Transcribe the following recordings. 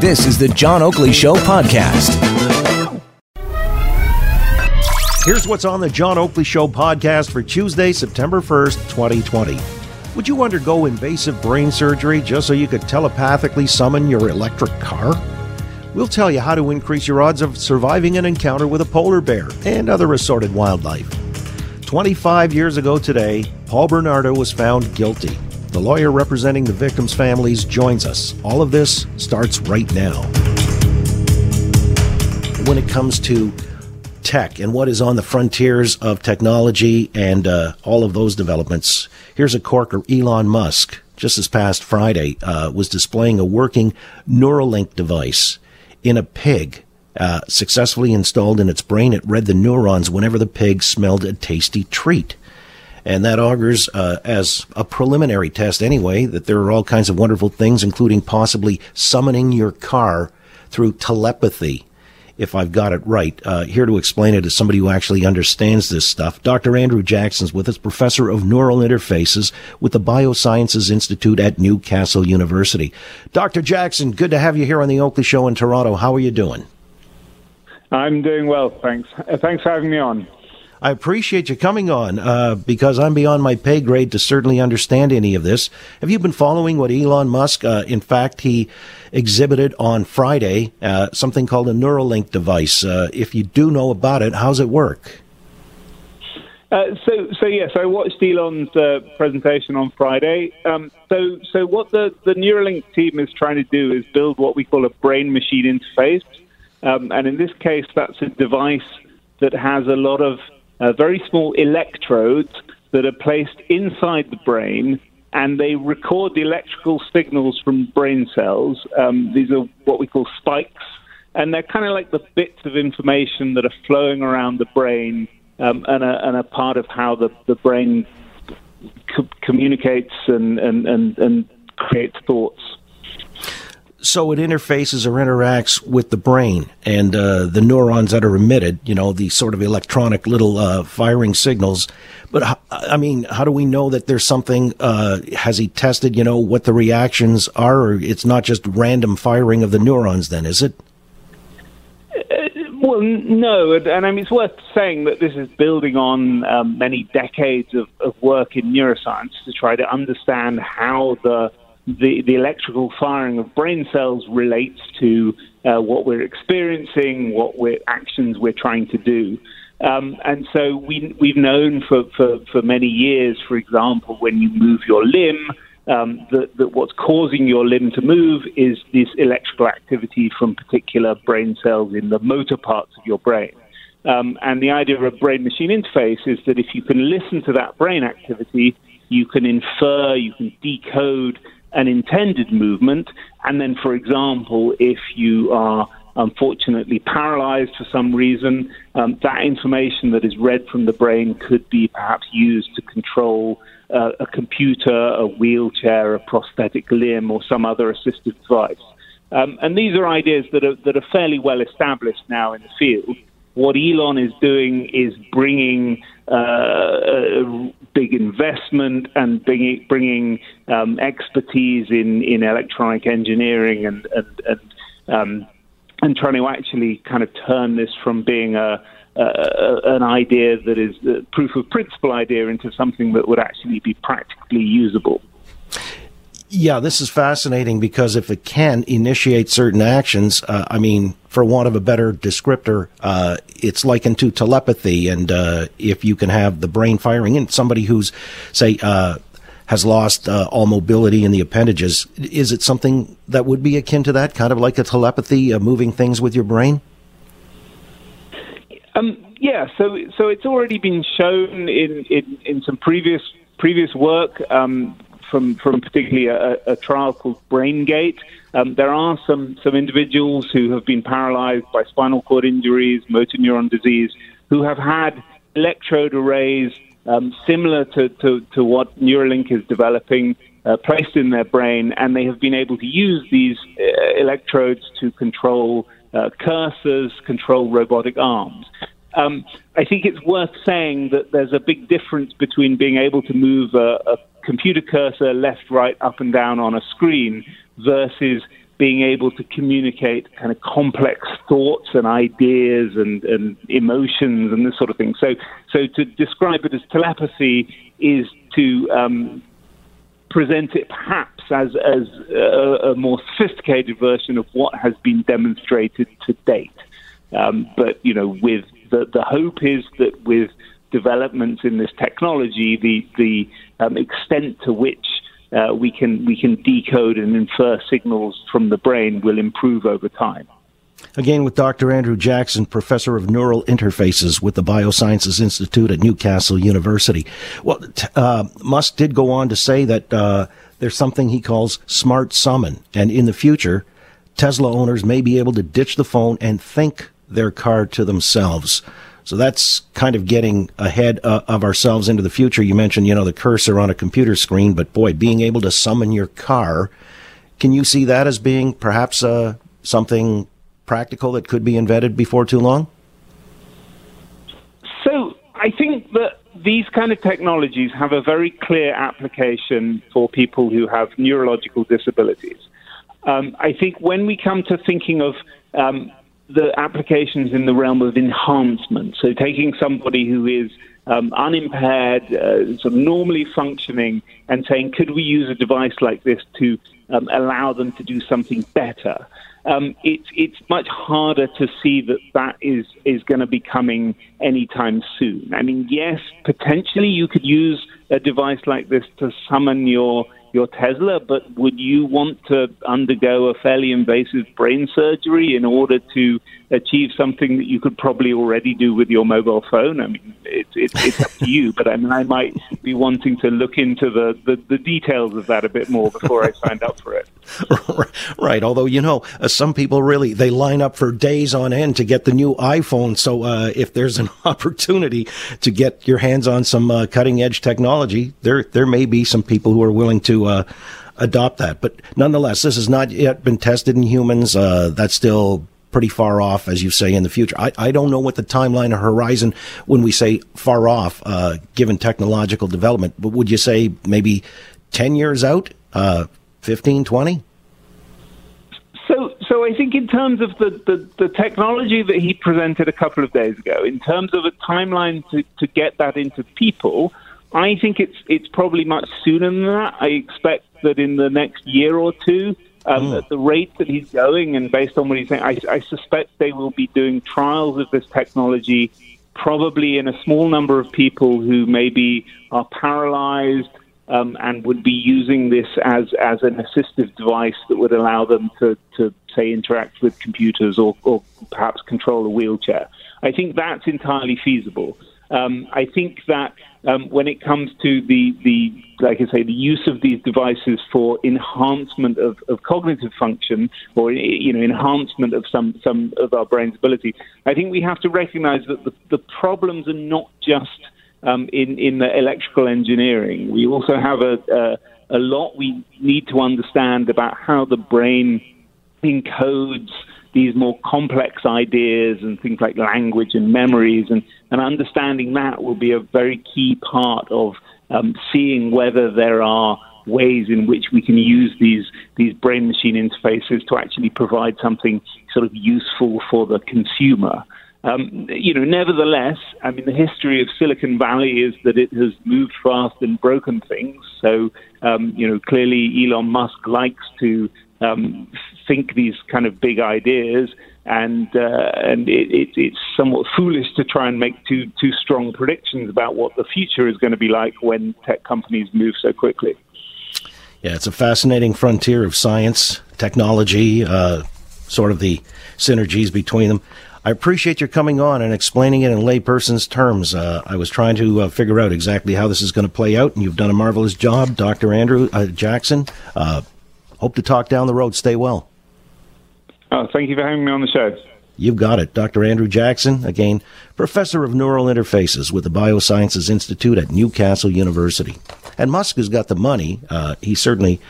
This is the John Oakley Show podcast. Here's what's on the John Oakley Show podcast for Tuesday, September 1st, 2020. Would you undergo invasive brain surgery just so you could telepathically summon your electric car? We'll tell you how to increase your odds of surviving an encounter with a polar bear and other assorted wildlife. 25 years ago today, Paul Bernardo was found guilty. The lawyer representing the victims' families joins us. All of this starts right now. When it comes to tech and what is on the frontiers of technology and uh, all of those developments, here's a corker Elon Musk, just this past Friday, uh, was displaying a working Neuralink device in a pig. Uh, successfully installed in its brain, it read the neurons whenever the pig smelled a tasty treat. And that augurs, uh, as a preliminary test anyway, that there are all kinds of wonderful things, including possibly summoning your car through telepathy, if I've got it right. Uh, here to explain it is somebody who actually understands this stuff. Dr. Andrew Jackson's with us, professor of neural interfaces with the Biosciences Institute at Newcastle University. Dr. Jackson, good to have you here on the Oakley Show in Toronto. How are you doing? I'm doing well, thanks. Uh, thanks for having me on. I appreciate you coming on uh, because I'm beyond my pay grade to certainly understand any of this. Have you been following what Elon Musk, uh, in fact, he exhibited on Friday uh, something called a Neuralink device? Uh, if you do know about it, how's it work? Uh, so, so yes, I watched Elon's uh, presentation on Friday. Um, so, so what the, the Neuralink team is trying to do is build what we call a brain-machine interface, um, and in this case, that's a device that has a lot of uh, very small electrodes that are placed inside the brain and they record the electrical signals from brain cells. Um, these are what we call spikes, and they're kind of like the bits of information that are flowing around the brain um, and, are, and, are, part of how the, the brain co- communicates and, and, and, and creates thoughts so it interfaces or interacts with the brain and uh, the neurons that are emitted, you know, the sort of electronic little uh, firing signals. But I mean, how do we know that there's something? Uh, has he tested, you know, what the reactions are? Or it's not just random firing of the neurons, then, is it? Uh, well, no, and, I mean it's worth saying that this is building on um, many decades of, of work in neuroscience to try to understand how the the, the electrical firing of brain cells relates to uh, what we're experiencing, what we're, actions we're trying to do. Um, and so we, we've known for, for, for many years, for example, when you move your limb, um, that, that what's causing your limb to move is this electrical activity from particular brain cells in the motor parts of your brain. Um, and the idea of a brain machine interface is that if you can listen to that brain activity, you can infer, you can decode an intended movement. And then, for example, if you are unfortunately paralyzed for some reason, um, that information that is read from the brain could be perhaps used to control uh, a computer, a wheelchair, a prosthetic limb, or some other assistive device. Um, and these are ideas that are, that are fairly well established now in the field. What Elon is doing is bringing uh, big investment and bringing, bringing um, expertise in, in electronic engineering and and and, um, and trying to actually kind of turn this from being a, a an idea that is a proof of principle idea into something that would actually be practically usable. Yeah, this is fascinating because if it can initiate certain actions, uh, I mean, for want of a better descriptor, uh, it's likened to telepathy. And uh, if you can have the brain firing in somebody who's, say, uh, has lost uh, all mobility in the appendages, is it something that would be akin to that, kind of like a telepathy, uh, moving things with your brain? Um, yeah, so so it's already been shown in, in, in some previous previous work. Um, from from particularly a, a trial called BrainGate. Um, there are some some individuals who have been paralyzed by spinal cord injuries, motor neuron disease, who have had electrode arrays um, similar to, to, to, what Neuralink is developing, uh, placed in their brain, and they have been able to use these uh, electrodes to control uh, cursors, control robotic arms. Um, I think it's worth saying that there's a big difference between being able to move a, a computer cursor left, right, up, and down on a screen versus being able to communicate kind of complex thoughts and ideas and, and emotions and this sort of thing. So, so to describe it as telepathy is to um, present it perhaps as, as a, a, more sophisticated version of what has been demonstrated to date. Um, but, you know, with the, the hope is that with developments in this technology, the, the um, extent to which uh, we can we can decode and infer signals from the brain will improve over time. Again, with Dr. Andrew Jackson, professor of neural interfaces with the Biosciences Institute at Newcastle University. Well, uh, Musk did go on to say that uh, there's something he calls smart summon, and in the future, Tesla owners may be able to ditch the phone and think their car to themselves. So that's kind of getting ahead uh, of ourselves into the future. You mentioned, you know, the cursor on a computer screen, but boy, being able to summon your car, can you see that as being perhaps uh, something practical that could be invented before too long? So I think that these kind of technologies have a very clear application for people who have neurological disabilities. Um, I think when we come to thinking of um, the applications in the realm of enhancement. So taking somebody who is um, unimpaired, uh, sort of normally functioning, and saying, could we use a device like this to um, allow them to do something better? Um, it's it's much harder to see that that is is going to be coming anytime soon. I mean, yes, potentially you could use a device like this to summon your your Tesla, but would you want to undergo a fairly invasive brain surgery in order to achieve something that you could probably already do with your mobile phone? I mean, it's it's, it's up to you, but I mean, I might be wanting to look into the, the, the details of that a bit more before I signed up for it. right. Although you know, uh, some people really they line up for days on end to get the new iPhone. So uh, if there's an opportunity to get your hands on some uh, cutting edge technology, there there may be some people who are willing to uh, adopt that. But nonetheless, this has not yet been tested in humans. Uh, that's still pretty far off, as you say, in the future. I, I don't know what the timeline or horizon when we say far off, uh, given technological development, but would you say maybe 10 years out, uh, 15, 20? So, so I think in terms of the, the, the, technology that he presented a couple of days ago, in terms of a timeline to, to get that into people, I think it's it's probably much sooner than that. I expect that in the next year or two, um, mm. at the rate that he's going, and based on what he's saying, I, I suspect they will be doing trials of this technology, probably in a small number of people who maybe are paralyzed. Um, and would be using this as, as an assistive device that would allow them to, to say, interact with computers or, or perhaps control a wheelchair. I think that's entirely feasible. Um, I think that um, when it comes to the, the, like I say, the use of these devices for enhancement of, of cognitive function or, you know, enhancement of some, some of our brain's ability, I think we have to recognize that the, the problems are not just um, in, in the electrical engineering. We also have a, a, a lot we need to understand about how the brain encodes these more complex ideas and things like language and memories, and, and understanding that will be a very key part of um, seeing whether there are ways in which we can use these these brain machine interfaces to actually provide something sort of useful for the consumer. Um, you know, nevertheless, I mean, the history of Silicon Valley is that it has moved fast and broken things. So, um, you know, clearly Elon Musk likes to um, think these kind of big ideas, and uh, and it, it, it's somewhat foolish to try and make too too strong predictions about what the future is going to be like when tech companies move so quickly. Yeah, it's a fascinating frontier of science, technology, uh, sort of the synergies between them. I appreciate your coming on and explaining it in layperson's terms. Uh, I was trying to uh, figure out exactly how this is going to play out, and you've done a marvelous job, Dr. Andrew uh, Jackson. Hope to talk down the road. Stay well. Oh, thank you for having me on the show. You've got it. Dr. Andrew Jackson, again, professor of neural interfaces with the Biosciences Institute at Newcastle University. And Musk has got the money. Uh, he certainly,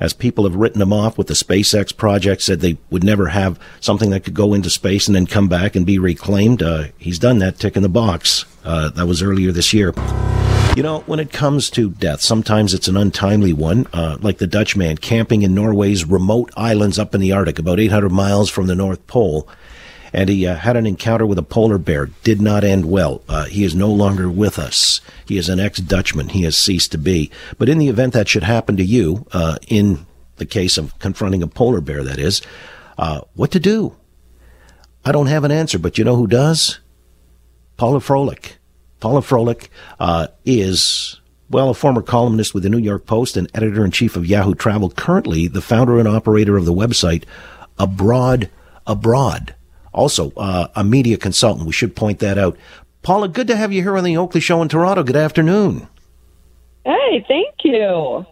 as people have written him off with the SpaceX project, said they would never have something that could go into space and then come back and be reclaimed. Uh, he's done that, tick in the box. Uh, that was earlier this year. You know, when it comes to death, sometimes it's an untimely one, uh, like the Dutchman camping in Norway's remote islands up in the Arctic, about 800 miles from the North Pole and he uh, had an encounter with a polar bear. Did not end well. Uh, he is no longer with us. He is an ex-Dutchman. He has ceased to be. But in the event that should happen to you, uh, in the case of confronting a polar bear, that is, uh, what to do? I don't have an answer, but you know who does? Paula Froelich. Paula Froelich uh, is well, a former columnist with the New York Post and editor in chief of Yahoo Travel, currently the founder and operator of the website A Broad Abroad also uh, a media consultant. We should point that out. Paula, good to have you here on the Oakley Show in Toronto. Good afternoon. Hey, thank you.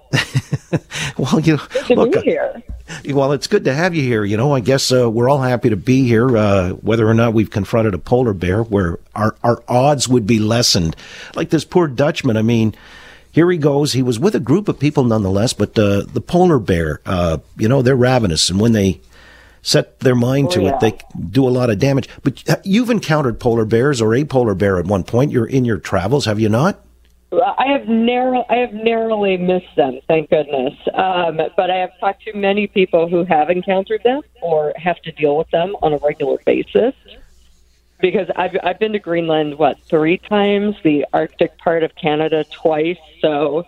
well, you good to look, be here. Well, it's good to have you here. You know, I guess uh, we're all happy to be here. Uh, whether or not we've confronted a polar bear, where our our odds would be lessened. Like this poor Dutchman. I mean, here he goes. He was with a group of people, nonetheless. But uh, the polar bear, uh, you know, they're ravenous, and when they set their mind oh, to yeah. it, they do a lot of damage. But you've encountered polar bears or a polar bear at one point. You're in your travels, have you not? I have narrow, I have narrowly missed them, thank goodness. Um, but I have talked to many people who have encountered them or have to deal with them on a regular basis. Because I've I've been to Greenland what three times, the Arctic part of Canada twice. So,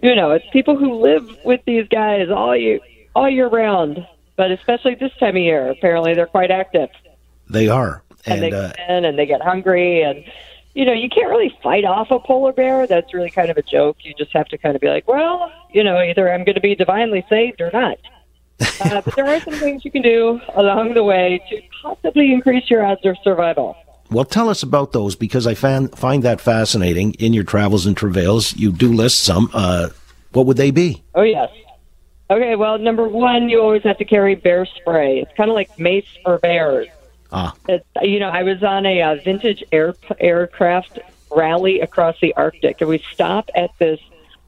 you know, it's people who live with these guys all year all year round but especially this time of year, apparently they're quite active. They are, and, and they uh, in and they get hungry, and you know you can't really fight off a polar bear. That's really kind of a joke. You just have to kind of be like, well, you know, either I'm going to be divinely saved or not. uh, but there are some things you can do along the way to possibly increase your odds of survival. Well, tell us about those because I find find that fascinating. In your travels and travails, you do list some. Uh, what would they be? Oh yes. Okay, well, number one, you always have to carry bear spray. It's kind of like mace for bears. Ah. It's, you know, I was on a uh, vintage air, aircraft rally across the Arctic, and we stop at this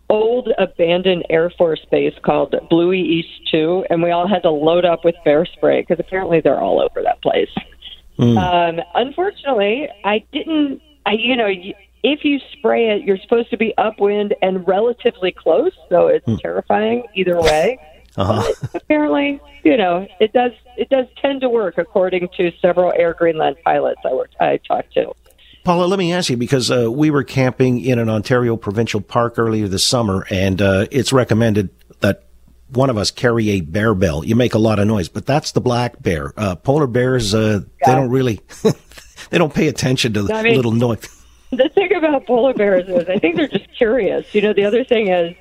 old abandoned Air Force base called Bluie East 2, and we all had to load up with bear spray because apparently they're all over that place. Mm. Um, unfortunately, I didn't. I, you know, if you spray it, you're supposed to be upwind and relatively close, so it's hmm. terrifying either way. Uh-huh. apparently, you know, it does it does tend to work according to several Air Greenland pilots I worked I talked to. Paula, let me ask you because uh, we were camping in an Ontario provincial park earlier this summer, and uh, it's recommended that one of us carry a bear bell. You make a lot of noise, but that's the black bear. Uh, polar bears, uh, yeah. they don't really, they don't pay attention to the I mean, little noise the thing about polar bears is I think they're just curious. You know, the other thing is,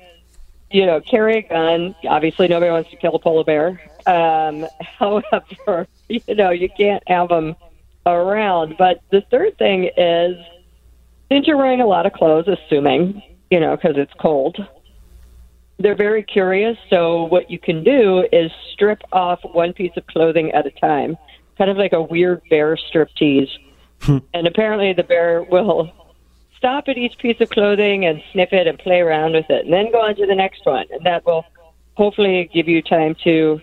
you know, carry a gun. Obviously, nobody wants to kill a polar bear. Um, however, you know, you can't have them around. But the third thing is, since you're wearing a lot of clothes, assuming, you know, because it's cold, they're very curious. So what you can do is strip off one piece of clothing at a time, kind of like a weird bear strip tease. Hmm. and apparently the bear will stop at each piece of clothing and sniff it and play around with it, and then go on to the next one. And that will hopefully give you time to,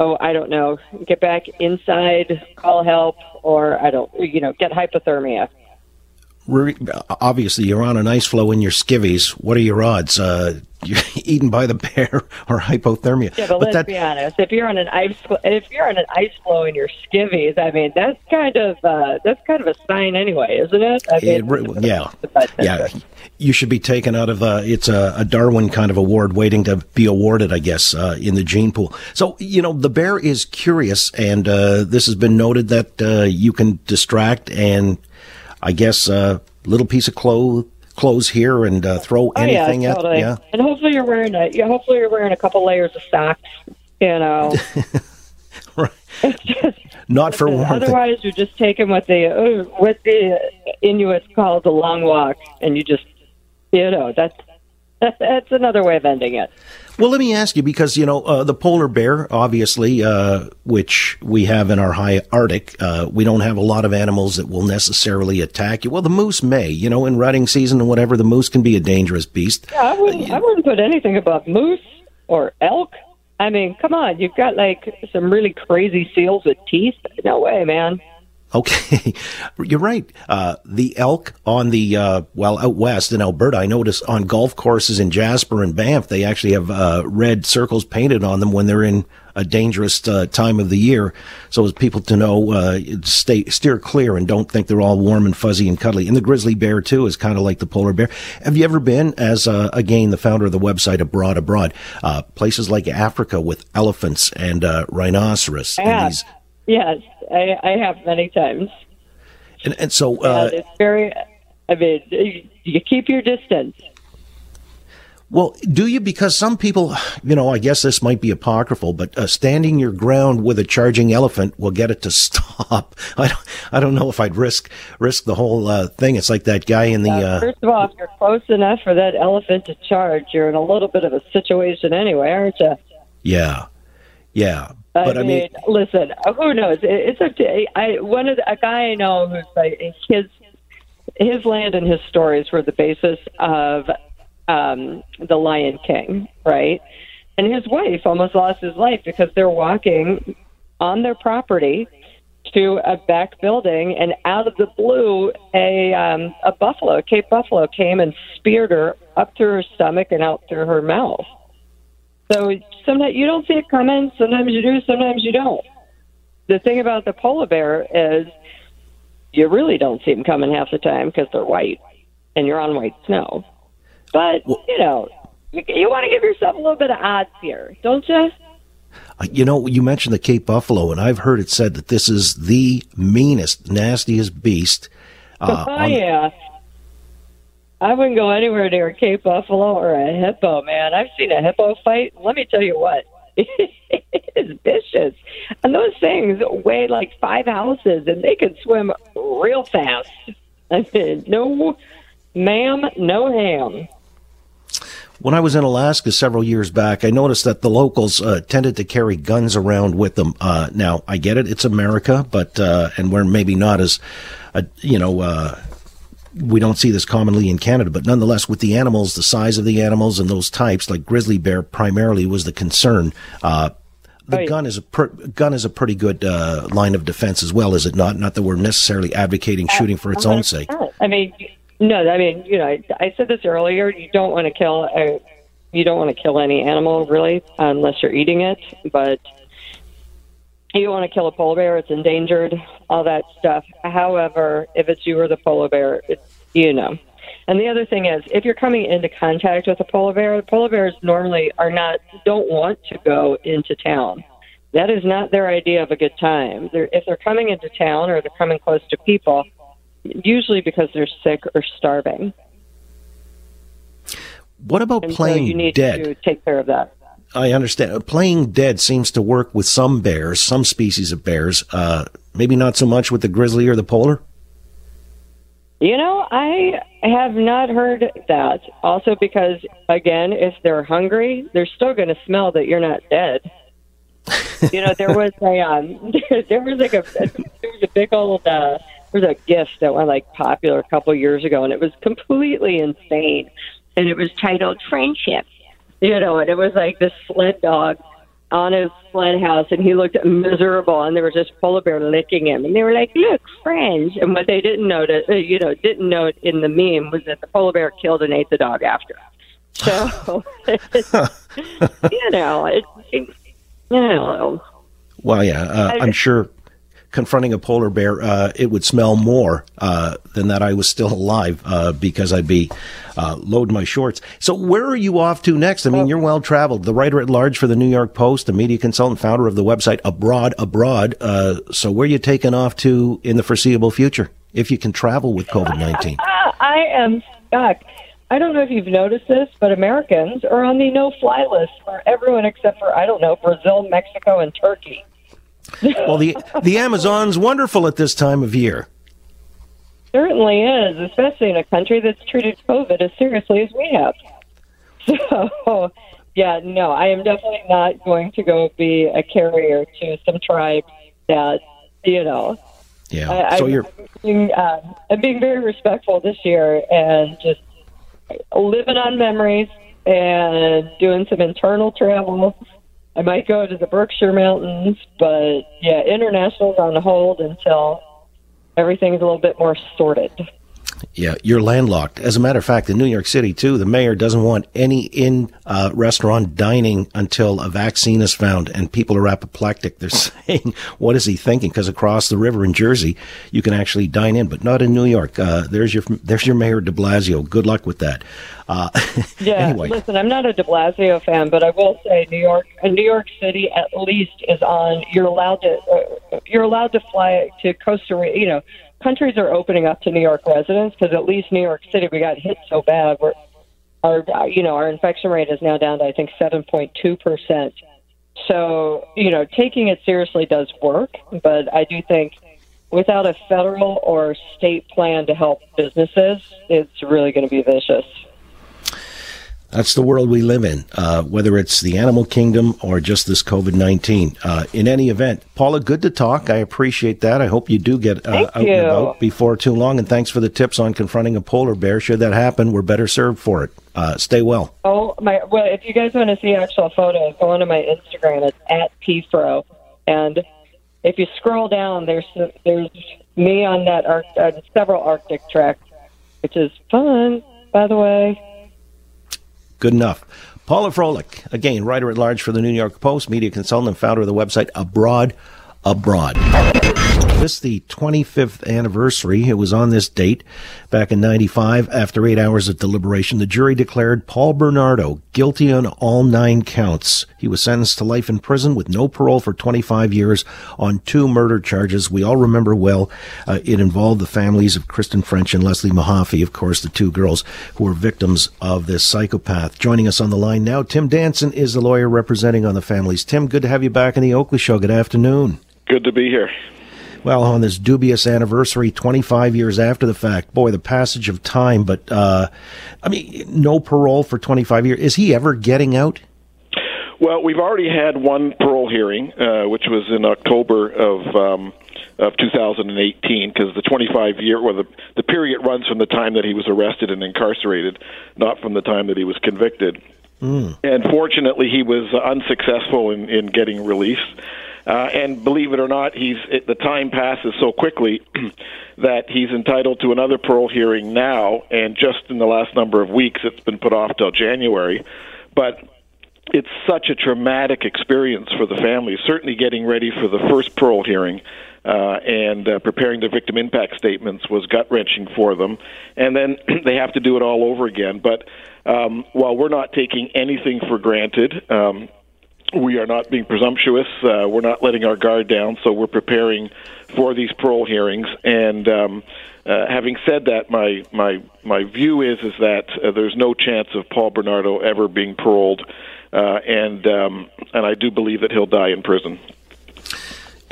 oh, I don't know, get back inside, call help, or I don't, you know, get hypothermia. Obviously, you're on an ice floe in your skivvies. What are your odds? Uh, you're eaten by the bear or hypothermia. Yeah, but, but let's that, be honest. If you're on an ice, if you're on an ice floe in your skivvies, I mean, that's kind of uh, that's kind of a sign anyway, isn't it? I mean, it yeah, yeah. You should be taken out of. Uh, it's a, a, Darwin kind of award waiting to be awarded, I guess, uh, in the gene pool. So you know, the bear is curious, and uh, this has been noted that uh, you can distract and, I guess, a uh, little piece of clothes clothes here and uh, throw oh, anything yeah, totally. at yeah. And hopefully you're wearing a yeah, hopefully you're wearing a couple layers of socks, you know. right. It's just not for warmth. Otherwise, you're just them with the uh, what the Inuits call the long walk, and you just, you know, that's that's another way of ending it. Well, let me ask you because you know uh, the polar bear, obviously, uh, which we have in our high Arctic. Uh, we don't have a lot of animals that will necessarily attack you. Well, the moose may. You know, in rutting season and whatever, the moose can be a dangerous beast. Yeah, I wouldn't. I wouldn't put anything above moose or elk. I mean, come on, you've got like some really crazy seals with teeth. No way, man. Okay, you're right. Uh, the elk on the uh, well out west in Alberta, I notice on golf courses in Jasper and Banff, they actually have uh, red circles painted on them when they're in a dangerous uh, time of the year, so as people to know, uh, stay steer clear and don't think they're all warm and fuzzy and cuddly. And the grizzly bear too is kind of like the polar bear. Have you ever been, as uh, again the founder of the website A Broad Abroad, places like Africa with elephants and rhinoceros? and these, Yes, I, I have many times. And, and so uh, it's very. I mean, you keep your distance. Well, do you? Because some people, you know, I guess this might be apocryphal, but uh, standing your ground with a charging elephant will get it to stop. I don't, I don't know if I'd risk risk the whole uh, thing. It's like that guy in the. Uh, first of all, if you're close enough for that elephant to charge, you're in a little bit of a situation anyway, aren't you? Yeah, yeah. But I, I mean, listen, who knows? It's a I one of the, a guy I know who's like his his land and his stories were the basis of um, the Lion King, right? And his wife almost lost his life because they're walking on their property to a back building, and out of the blue, a um, a buffalo, a Cape buffalo, came and speared her up through her stomach and out through her mouth. So sometimes you don't see it coming. Sometimes you do. Sometimes you don't. The thing about the polar bear is you really don't see them coming half the time because they're white and you're on white snow. But well, you know, you, you want to give yourself a little bit of odds here, don't you? Uh, you know, you mentioned the Cape Buffalo, and I've heard it said that this is the meanest, nastiest beast. Uh, oh, yeah. I wouldn't go anywhere near a Cape Buffalo or a hippo, man. I've seen a hippo fight. Let me tell you what, it is vicious. And those things weigh like five houses, and they can swim real fast. I mean, no, ma'am, no ham. When I was in Alaska several years back, I noticed that the locals uh, tended to carry guns around with them. Uh, now, I get it; it's America, but uh, and we're maybe not as, uh, you know uh, we don't see this commonly in Canada, but nonetheless, with the animals, the size of the animals and those types, like grizzly bear, primarily was the concern. Uh, the right. gun is a per, gun is a pretty good uh, line of defense as well, is it not? Not that we're necessarily advocating uh, shooting for its own sake. I mean, no, I mean, you know, I, I said this earlier. You don't want to kill a, you don't want to kill any animal really, unless you're eating it. But you want to kill a polar bear, it's endangered, all that stuff. However, if it's you or the polar bear, it's, you know. And the other thing is, if you're coming into contact with a polar bear, the polar bears normally are not, don't want to go into town. That is not their idea of a good time. They're, if they're coming into town or they're coming close to people, usually because they're sick or starving. What about and playing so you need dead? To take care of that. I understand. Playing dead seems to work with some bears, some species of bears. Uh, maybe not so much with the grizzly or the polar. You know, I have not heard that. Also, because again, if they're hungry, they're still going to smell that you're not dead. you know, there was a um, there was like a there was a big old uh, there was a gift that went like popular a couple years ago, and it was completely insane, and it was titled "Friendship." You know, and it was like this sled dog on his sled house, and he looked miserable, and there was this polar bear licking him, and they were like, "Look, friends." And what they didn't notice, uh, you know, didn't note in the meme was that the polar bear killed and ate the dog after. So, you know, it, it, you know. Well, yeah, uh, I'm sure confronting a polar bear, uh, it would smell more uh, than that I was still alive uh, because I'd be uh, loading my shorts. So where are you off to next? I mean, you're well traveled, the writer at large for the New York Post, a media consultant, founder of the website A Broad Abroad. Uh, so where are you taking off to in the foreseeable future if you can travel with COVID 19? I am stuck. I don't know if you've noticed this, but Americans are on the no fly list for everyone except for, I don't know, Brazil, Mexico, and Turkey. Well, the the Amazon's wonderful at this time of year. Certainly is, especially in a country that's treated COVID as seriously as we have. So, yeah, no, I am definitely not going to go be a carrier to some tribe that you know. Yeah. I, so I, you're. I'm being, uh, I'm being very respectful this year and just living on memories and doing some internal travel I might go to the Berkshire Mountains, but yeah, international's on hold until everything's a little bit more sorted. Yeah, you're landlocked. As a matter of fact, in New York City too, the mayor doesn't want any in uh, restaurant dining until a vaccine is found, and people are apoplectic. They're saying, "What is he thinking?" Because across the river in Jersey, you can actually dine in, but not in New York. Uh, there's your there's your mayor De Blasio. Good luck with that. Uh, yeah, anyway. listen, I'm not a De Blasio fan, but I will say New York, uh, New York City, at least is on. You're allowed to uh, you're allowed to fly to Costa Rica. You know countries are opening up to New York residents because at least New York City we got hit so bad. We're, our uh, you know our infection rate is now down to I think seven point two percent. So you know taking it seriously does work, but I do think without a federal or state plan to help businesses, it's really going to be vicious. That's the world we live in, uh, whether it's the animal kingdom or just this COVID 19. Uh, in any event, Paula, good to talk. I appreciate that. I hope you do get uh, out you. and about before too long. And thanks for the tips on confronting a polar bear. Should that happen, we're better served for it. Uh, stay well. Oh, my. Well, if you guys want to see actual photos, go onto my Instagram. It's at PFRO. And if you scroll down, there's there's me on that arc, uh, several Arctic treks, which is fun, by the way. Good enough. Paula Froelich, again, writer at large for the New York Post, media consultant, and founder of the website A Broad Abroad. This the 25th anniversary. It was on this date back in 95. After eight hours of deliberation, the jury declared Paul Bernardo guilty on all nine counts. He was sentenced to life in prison with no parole for 25 years on two murder charges. We all remember well. Uh, it involved the families of Kristen French and Leslie Mahaffy, of course, the two girls who were victims of this psychopath. Joining us on the line now, Tim Danson is the lawyer representing on the families. Tim, good to have you back in the Oakley Show. Good afternoon. Good to be here. Well, on this dubious anniversary, 25 years after the fact, boy, the passage of time. But uh, I mean, no parole for 25 years. Is he ever getting out? Well, we've already had one parole hearing, uh, which was in October of um, of 2018, because the 25 year, well, the the period runs from the time that he was arrested and incarcerated, not from the time that he was convicted. Mm. And fortunately, he was unsuccessful in, in getting released. Uh, and believe it or not, he's it, the time passes so quickly that he's entitled to another parole hearing now. And just in the last number of weeks, it's been put off till January. But it's such a traumatic experience for the family. Certainly, getting ready for the first parole hearing. Uh, and uh, preparing their victim impact statements was gut wrenching for them. And then they have to do it all over again. But um, while we're not taking anything for granted, um, we are not being presumptuous. Uh, we're not letting our guard down, so we're preparing for these parole hearings. And um, uh, having said that, my my my view is is that uh, there's no chance of Paul Bernardo ever being paroled, uh, and um, and I do believe that he'll die in prison.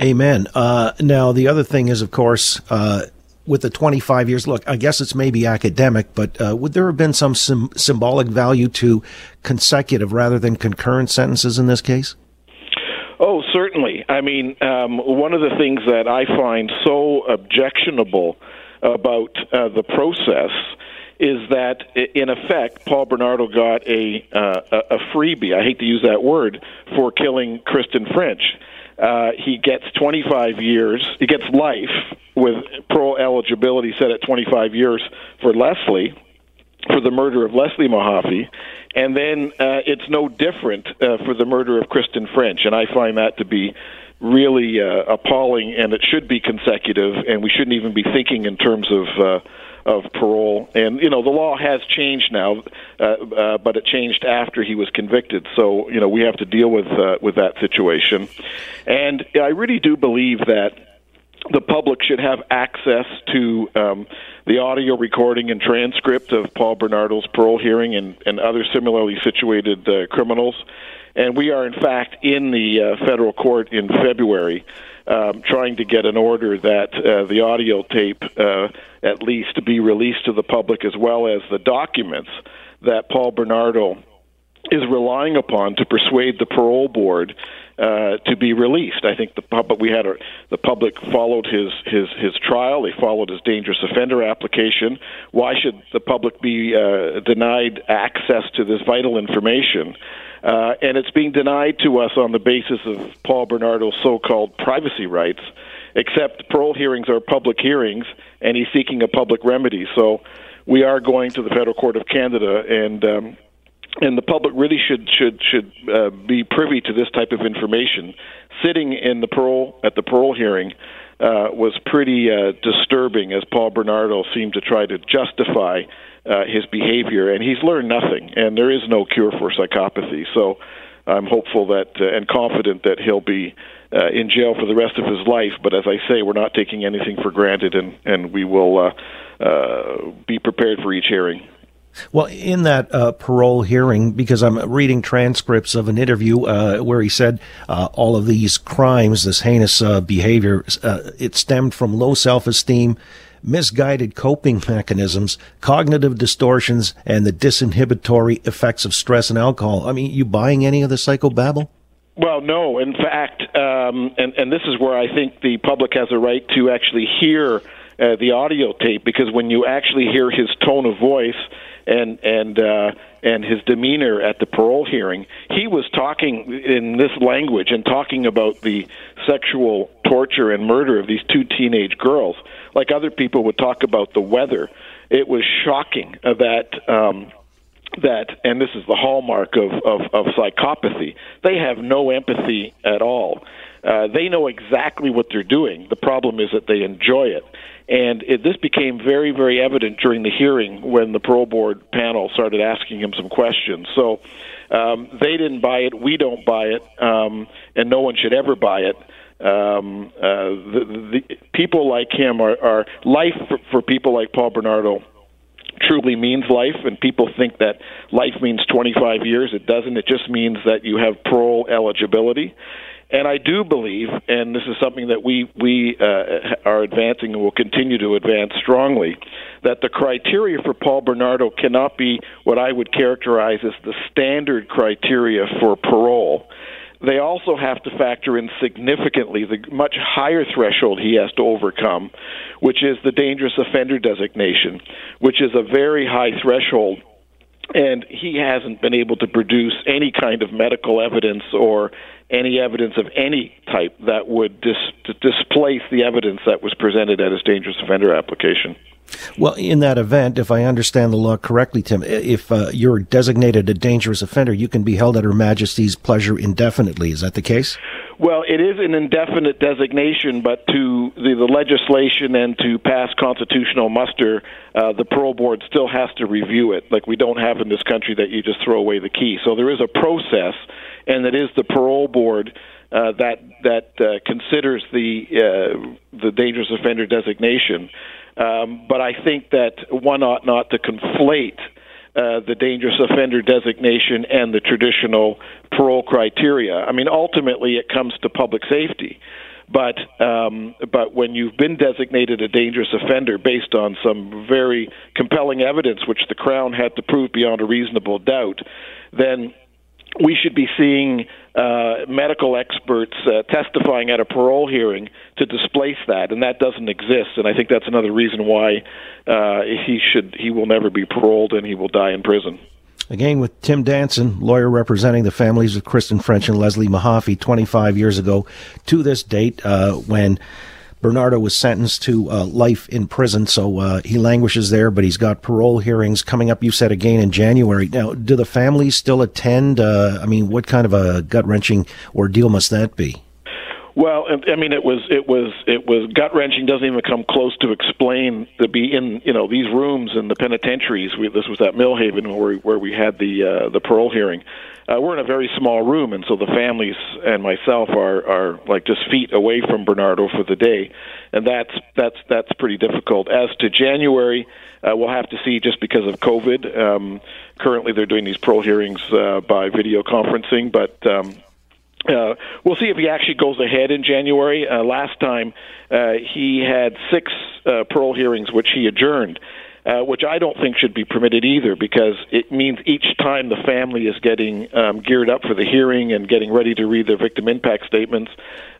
Amen. Uh, now the other thing is, of course uh, with the 25 years, look, I guess it's maybe academic, but uh, would there have been some sim- symbolic value to consecutive rather than concurrent sentences in this case? Oh, certainly. I mean, um, one of the things that I find so objectionable about uh, the process is that, in effect, Paul Bernardo got a uh, a freebie. I hate to use that word for killing Kristen French. Uh, he gets 25 years. He gets life with parole eligibility set at 25 years for Leslie for the murder of Leslie Mahaffy, and then uh, it's no different uh, for the murder of Kristen French, and I find that to be really uh, appalling, and it should be consecutive, and we shouldn't even be thinking in terms of. Uh, of parole, and you know the law has changed now, uh, uh, but it changed after he was convicted. So you know we have to deal with uh, with that situation, and I really do believe that the public should have access to um, the audio recording and transcript of Paul Bernardo's parole hearing and, and other similarly situated uh, criminals. And we are, in fact, in the uh, federal court in February um, trying to get an order that uh, the audio tape, uh, at least, be released to the public, as well as the documents that Paul Bernardo is relying upon to persuade the parole board uh, to be released. I think the public we had a, the public followed his his his trial. They followed his dangerous offender application. Why should the public be uh, denied access to this vital information? Uh, and it's being denied to us on the basis of Paul Bernardo's so-called privacy rights. Except parole hearings are public hearings, and he's seeking a public remedy. So we are going to the Federal Court of Canada and. Um, and the public really should should should uh, be privy to this type of information. Sitting in the parole at the parole hearing uh, was pretty uh, disturbing, as Paul Bernardo seemed to try to justify uh, his behavior, and he's learned nothing. And there is no cure for psychopathy. So I'm hopeful that uh, and confident that he'll be. Uh, in jail for the rest of his life, but as I say, we're not taking anything for granted, and and we will uh, uh, be prepared for each hearing. Well, in that uh, parole hearing, because I'm reading transcripts of an interview uh, where he said uh, all of these crimes, this heinous uh, behavior, uh, it stemmed from low self-esteem, misguided coping mechanisms, cognitive distortions, and the disinhibitory effects of stress and alcohol. I mean, you buying any of the psychobabble? Well, no. In fact, um, and and this is where I think the public has a right to actually hear uh, the audio tape because when you actually hear his tone of voice and and uh, and his demeanor at the parole hearing, he was talking in this language and talking about the sexual torture and murder of these two teenage girls, like other people would talk about the weather. It was shocking that. Um, that, and this is the hallmark of, of, of psychopathy, they have no empathy at all. Uh, they know exactly what they're doing. The problem is that they enjoy it. And it, this became very, very evident during the hearing when the parole board panel started asking him some questions. So um, they didn't buy it, we don't buy it, um, and no one should ever buy it. Um, uh, the, the people like him are, are life for, for people like Paul Bernardo truly means life, and people think that life means 25 years. It doesn't. It just means that you have parole eligibility. And I do believe, and this is something that we we uh, are advancing and will continue to advance strongly, that the criteria for Paul Bernardo cannot be what I would characterize as the standard criteria for parole. They also have to factor in significantly the much higher threshold he has to overcome, which is the dangerous offender designation, which is a very high threshold and he hasn't been able to produce any kind of medical evidence or any evidence of any type that would dis- displace the evidence that was presented at his dangerous offender application. Well, in that event, if I understand the law correctly, Tim, if uh, you're designated a dangerous offender, you can be held at Her Majesty's pleasure indefinitely. Is that the case? Well, it is an indefinite designation, but to the, the legislation and to pass constitutional muster, uh, the parole board still has to review it. Like we don't have in this country that you just throw away the key. So there is a process, and it is the parole board uh, that that uh, considers the uh, the dangerous offender designation. Um, but I think that one ought not to conflate uh, the dangerous offender designation and the traditional parole criteria. I mean, ultimately, it comes to public safety. But um, but when you've been designated a dangerous offender based on some very compelling evidence, which the Crown had to prove beyond a reasonable doubt, then we should be seeing uh, medical experts uh, testifying at a parole hearing to displace that, and that doesn't exist. And I think that's another reason why uh, he should he will never be paroled and he will die in prison. Again, with Tim Danson, lawyer representing the families of Kristen French and Leslie Mahaffy 25 years ago to this date, uh, when Bernardo was sentenced to uh, life in prison, so uh, he languishes there, but he's got parole hearings coming up, you said, again in January. Now, do the families still attend? Uh, I mean, what kind of a gut wrenching ordeal must that be? Well, I mean, it was it was it was gut wrenching. Doesn't even come close to explain to be in you know these rooms in the penitentiaries. We, this was at Millhaven where we, where we had the uh, the parole hearing. Uh, we're in a very small room, and so the families and myself are are like just feet away from Bernardo for the day, and that's that's that's pretty difficult. As to January, uh, we'll have to see just because of COVID. Um, currently, they're doing these parole hearings uh, by video conferencing, but. Um, uh, we'll see if he actually goes ahead in January. Uh, last time, uh, he had six uh, parole hearings, which he adjourned. Uh, which I don't think should be permitted either, because it means each time the family is getting um, geared up for the hearing and getting ready to read their victim impact statements.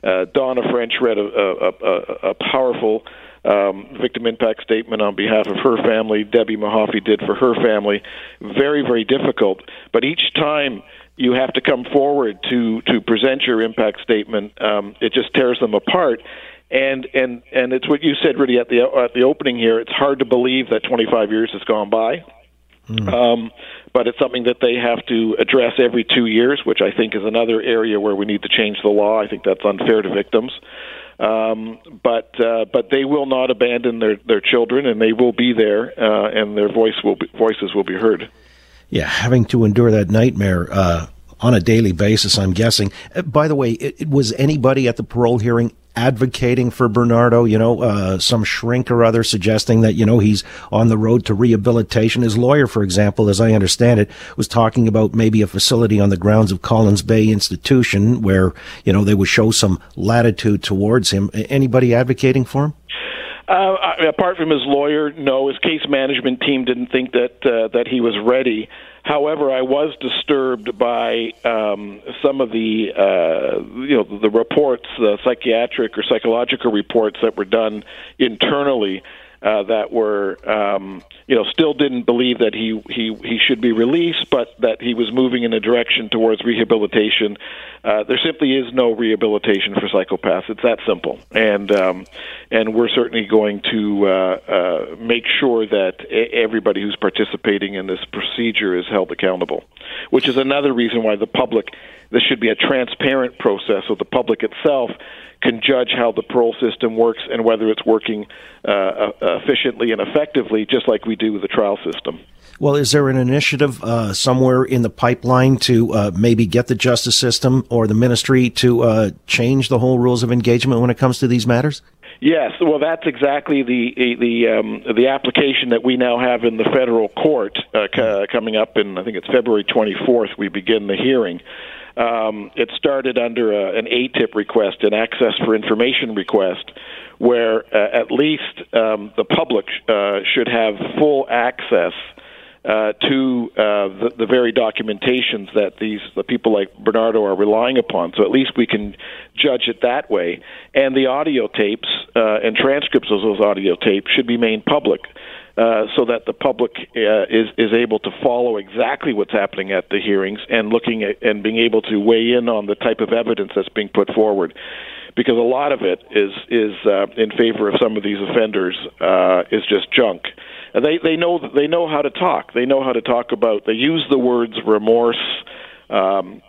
Uh, Donna French read a, a, a, a powerful um, victim impact statement on behalf of her family. Debbie Mahaffy did for her family. Very, very difficult. But each time you have to come forward to to present your impact statement, um, it just tears them apart. And and and it's what you said really at the at the opening here. It's hard to believe that 25 years has gone by. Mm. Um, but it's something that they have to address every two years, which I think is another area where we need to change the law. I think that's unfair to victims. Um, but uh, but they will not abandon their, their children, and they will be there, uh, and their voice will be, voices will be heard. Yeah, having to endure that nightmare uh, on a daily basis, I'm guessing. Uh, by the way, it, it was anybody at the parole hearing advocating for Bernardo, you know, uh, some shrink or other suggesting that, you know, he's on the road to rehabilitation. His lawyer, for example, as I understand it, was talking about maybe a facility on the grounds of Collins Bay Institution where, you know, they would show some latitude towards him. Anybody advocating for him? Uh, apart from his lawyer, no. His case management team didn't think that uh, that he was ready. However, I was disturbed by um, some of the uh, you know the reports, the psychiatric or psychological reports that were done internally uh, that were um, you know still didn't believe that he he he should be released, but that he was moving in a direction towards rehabilitation. Uh, there simply is no rehabilitation for psychopaths. It's that simple, and um, and we're certainly going to uh, uh, make sure that everybody who's participating in this procedure is held accountable, which is another reason why the public. This should be a transparent process, so the public itself can judge how the parole system works and whether it's working uh, uh, efficiently and effectively, just like we do with the trial system. Well, is there an initiative uh, somewhere in the pipeline to uh, maybe get the justice system or the ministry to uh, change the whole rules of engagement when it comes to these matters? Yes, well, that's exactly the the um, the application that we now have in the federal court uh, c- coming up in I think it's February 24th. We begin the hearing. Um, it started under a, an ATIP request, an access for information request, where uh, at least um, the public uh, should have full access uh, to uh, the, the very documentations that these the people like Bernardo are relying upon. So at least we can judge it that way. And the audio tapes uh, and transcripts of those audio tapes should be made public. Uh, so that the public uh, is is able to follow exactly what's happening at the hearings and looking at and being able to weigh in on the type of evidence that's being put forward, because a lot of it is is uh, in favor of some of these offenders uh, is just junk. And they they know they know how to talk. They know how to talk about. They use the words remorse. Um,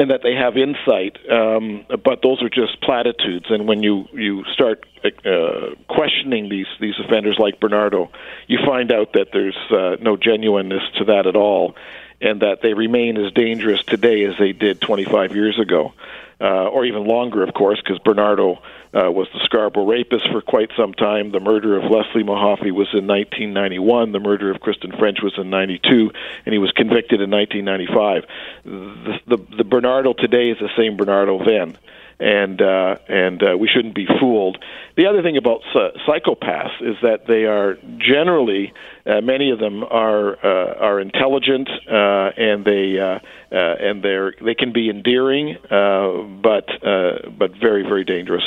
and that they have insight, um, but those are just platitudes. And when you you start uh, questioning these these offenders like Bernardo, you find out that there's uh, no genuineness to that at all, and that they remain as dangerous today as they did 25 years ago, uh, or even longer, of course, because Bernardo uh, was the Scarborough rapist for quite some time. The murder of Leslie Mahaffy was in 1991. The murder of Kristen French was in 92, and he was convicted in 1995. The, the, the Bernardo today is the same Bernardo then and uh, and uh, we shouldn't be fooled. The other thing about uh, psychopaths is that they are generally uh, many of them are uh, are intelligent uh, and they uh, uh, and they're they can be endearing, uh, but uh, but very very dangerous.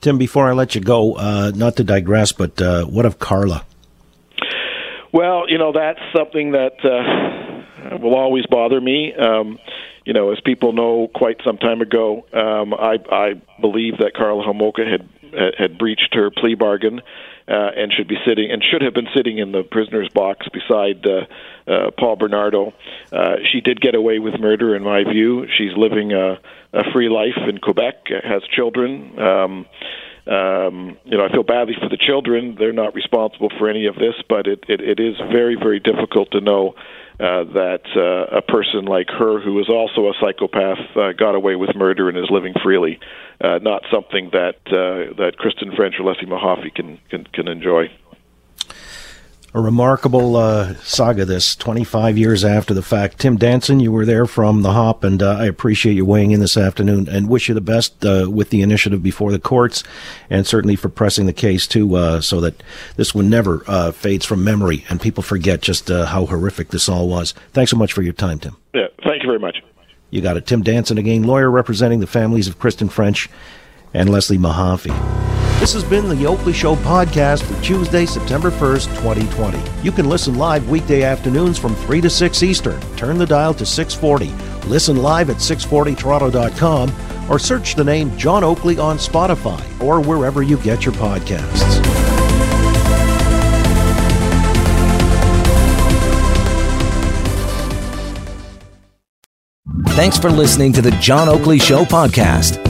Tim, before I let you go, uh, not to digress, but uh, what of Karla? Well, you know that's something that uh, will always bother me. Um, you know, as people know, quite some time ago, um, I, I believe that Karla Homolka had had breached her plea bargain uh, and should be sitting and should have been sitting in the prisoner's box beside uh, uh, Paul Bernardo. Uh, she did get away with murder, in my view. She's living a, a free life in Quebec, has children. Um, um, you know, I feel badly for the children. They're not responsible for any of this, but it, it, it is very, very difficult to know uh, that uh, a person like her, who is also a psychopath, uh, got away with murder and is living freely. Uh, not something that uh, that Kristen French or Leslie Mahaffy can, can can enjoy. A remarkable uh, saga, this 25 years after the fact. Tim Danson, you were there from the hop, and uh, I appreciate you weighing in this afternoon and wish you the best uh, with the initiative before the courts and certainly for pressing the case, too, uh, so that this one never uh, fades from memory and people forget just uh, how horrific this all was. Thanks so much for your time, Tim. Yeah, thank you very much. You got it. Tim Danson again, lawyer representing the families of Kristen French and Leslie Mahaffy. This has been the Oakley Show podcast for Tuesday, September 1st, 2020. You can listen live weekday afternoons from 3 to 6 Eastern. Turn the dial to 640. Listen live at 640toronto.com or search the name John Oakley on Spotify or wherever you get your podcasts. Thanks for listening to the John Oakley Show podcast.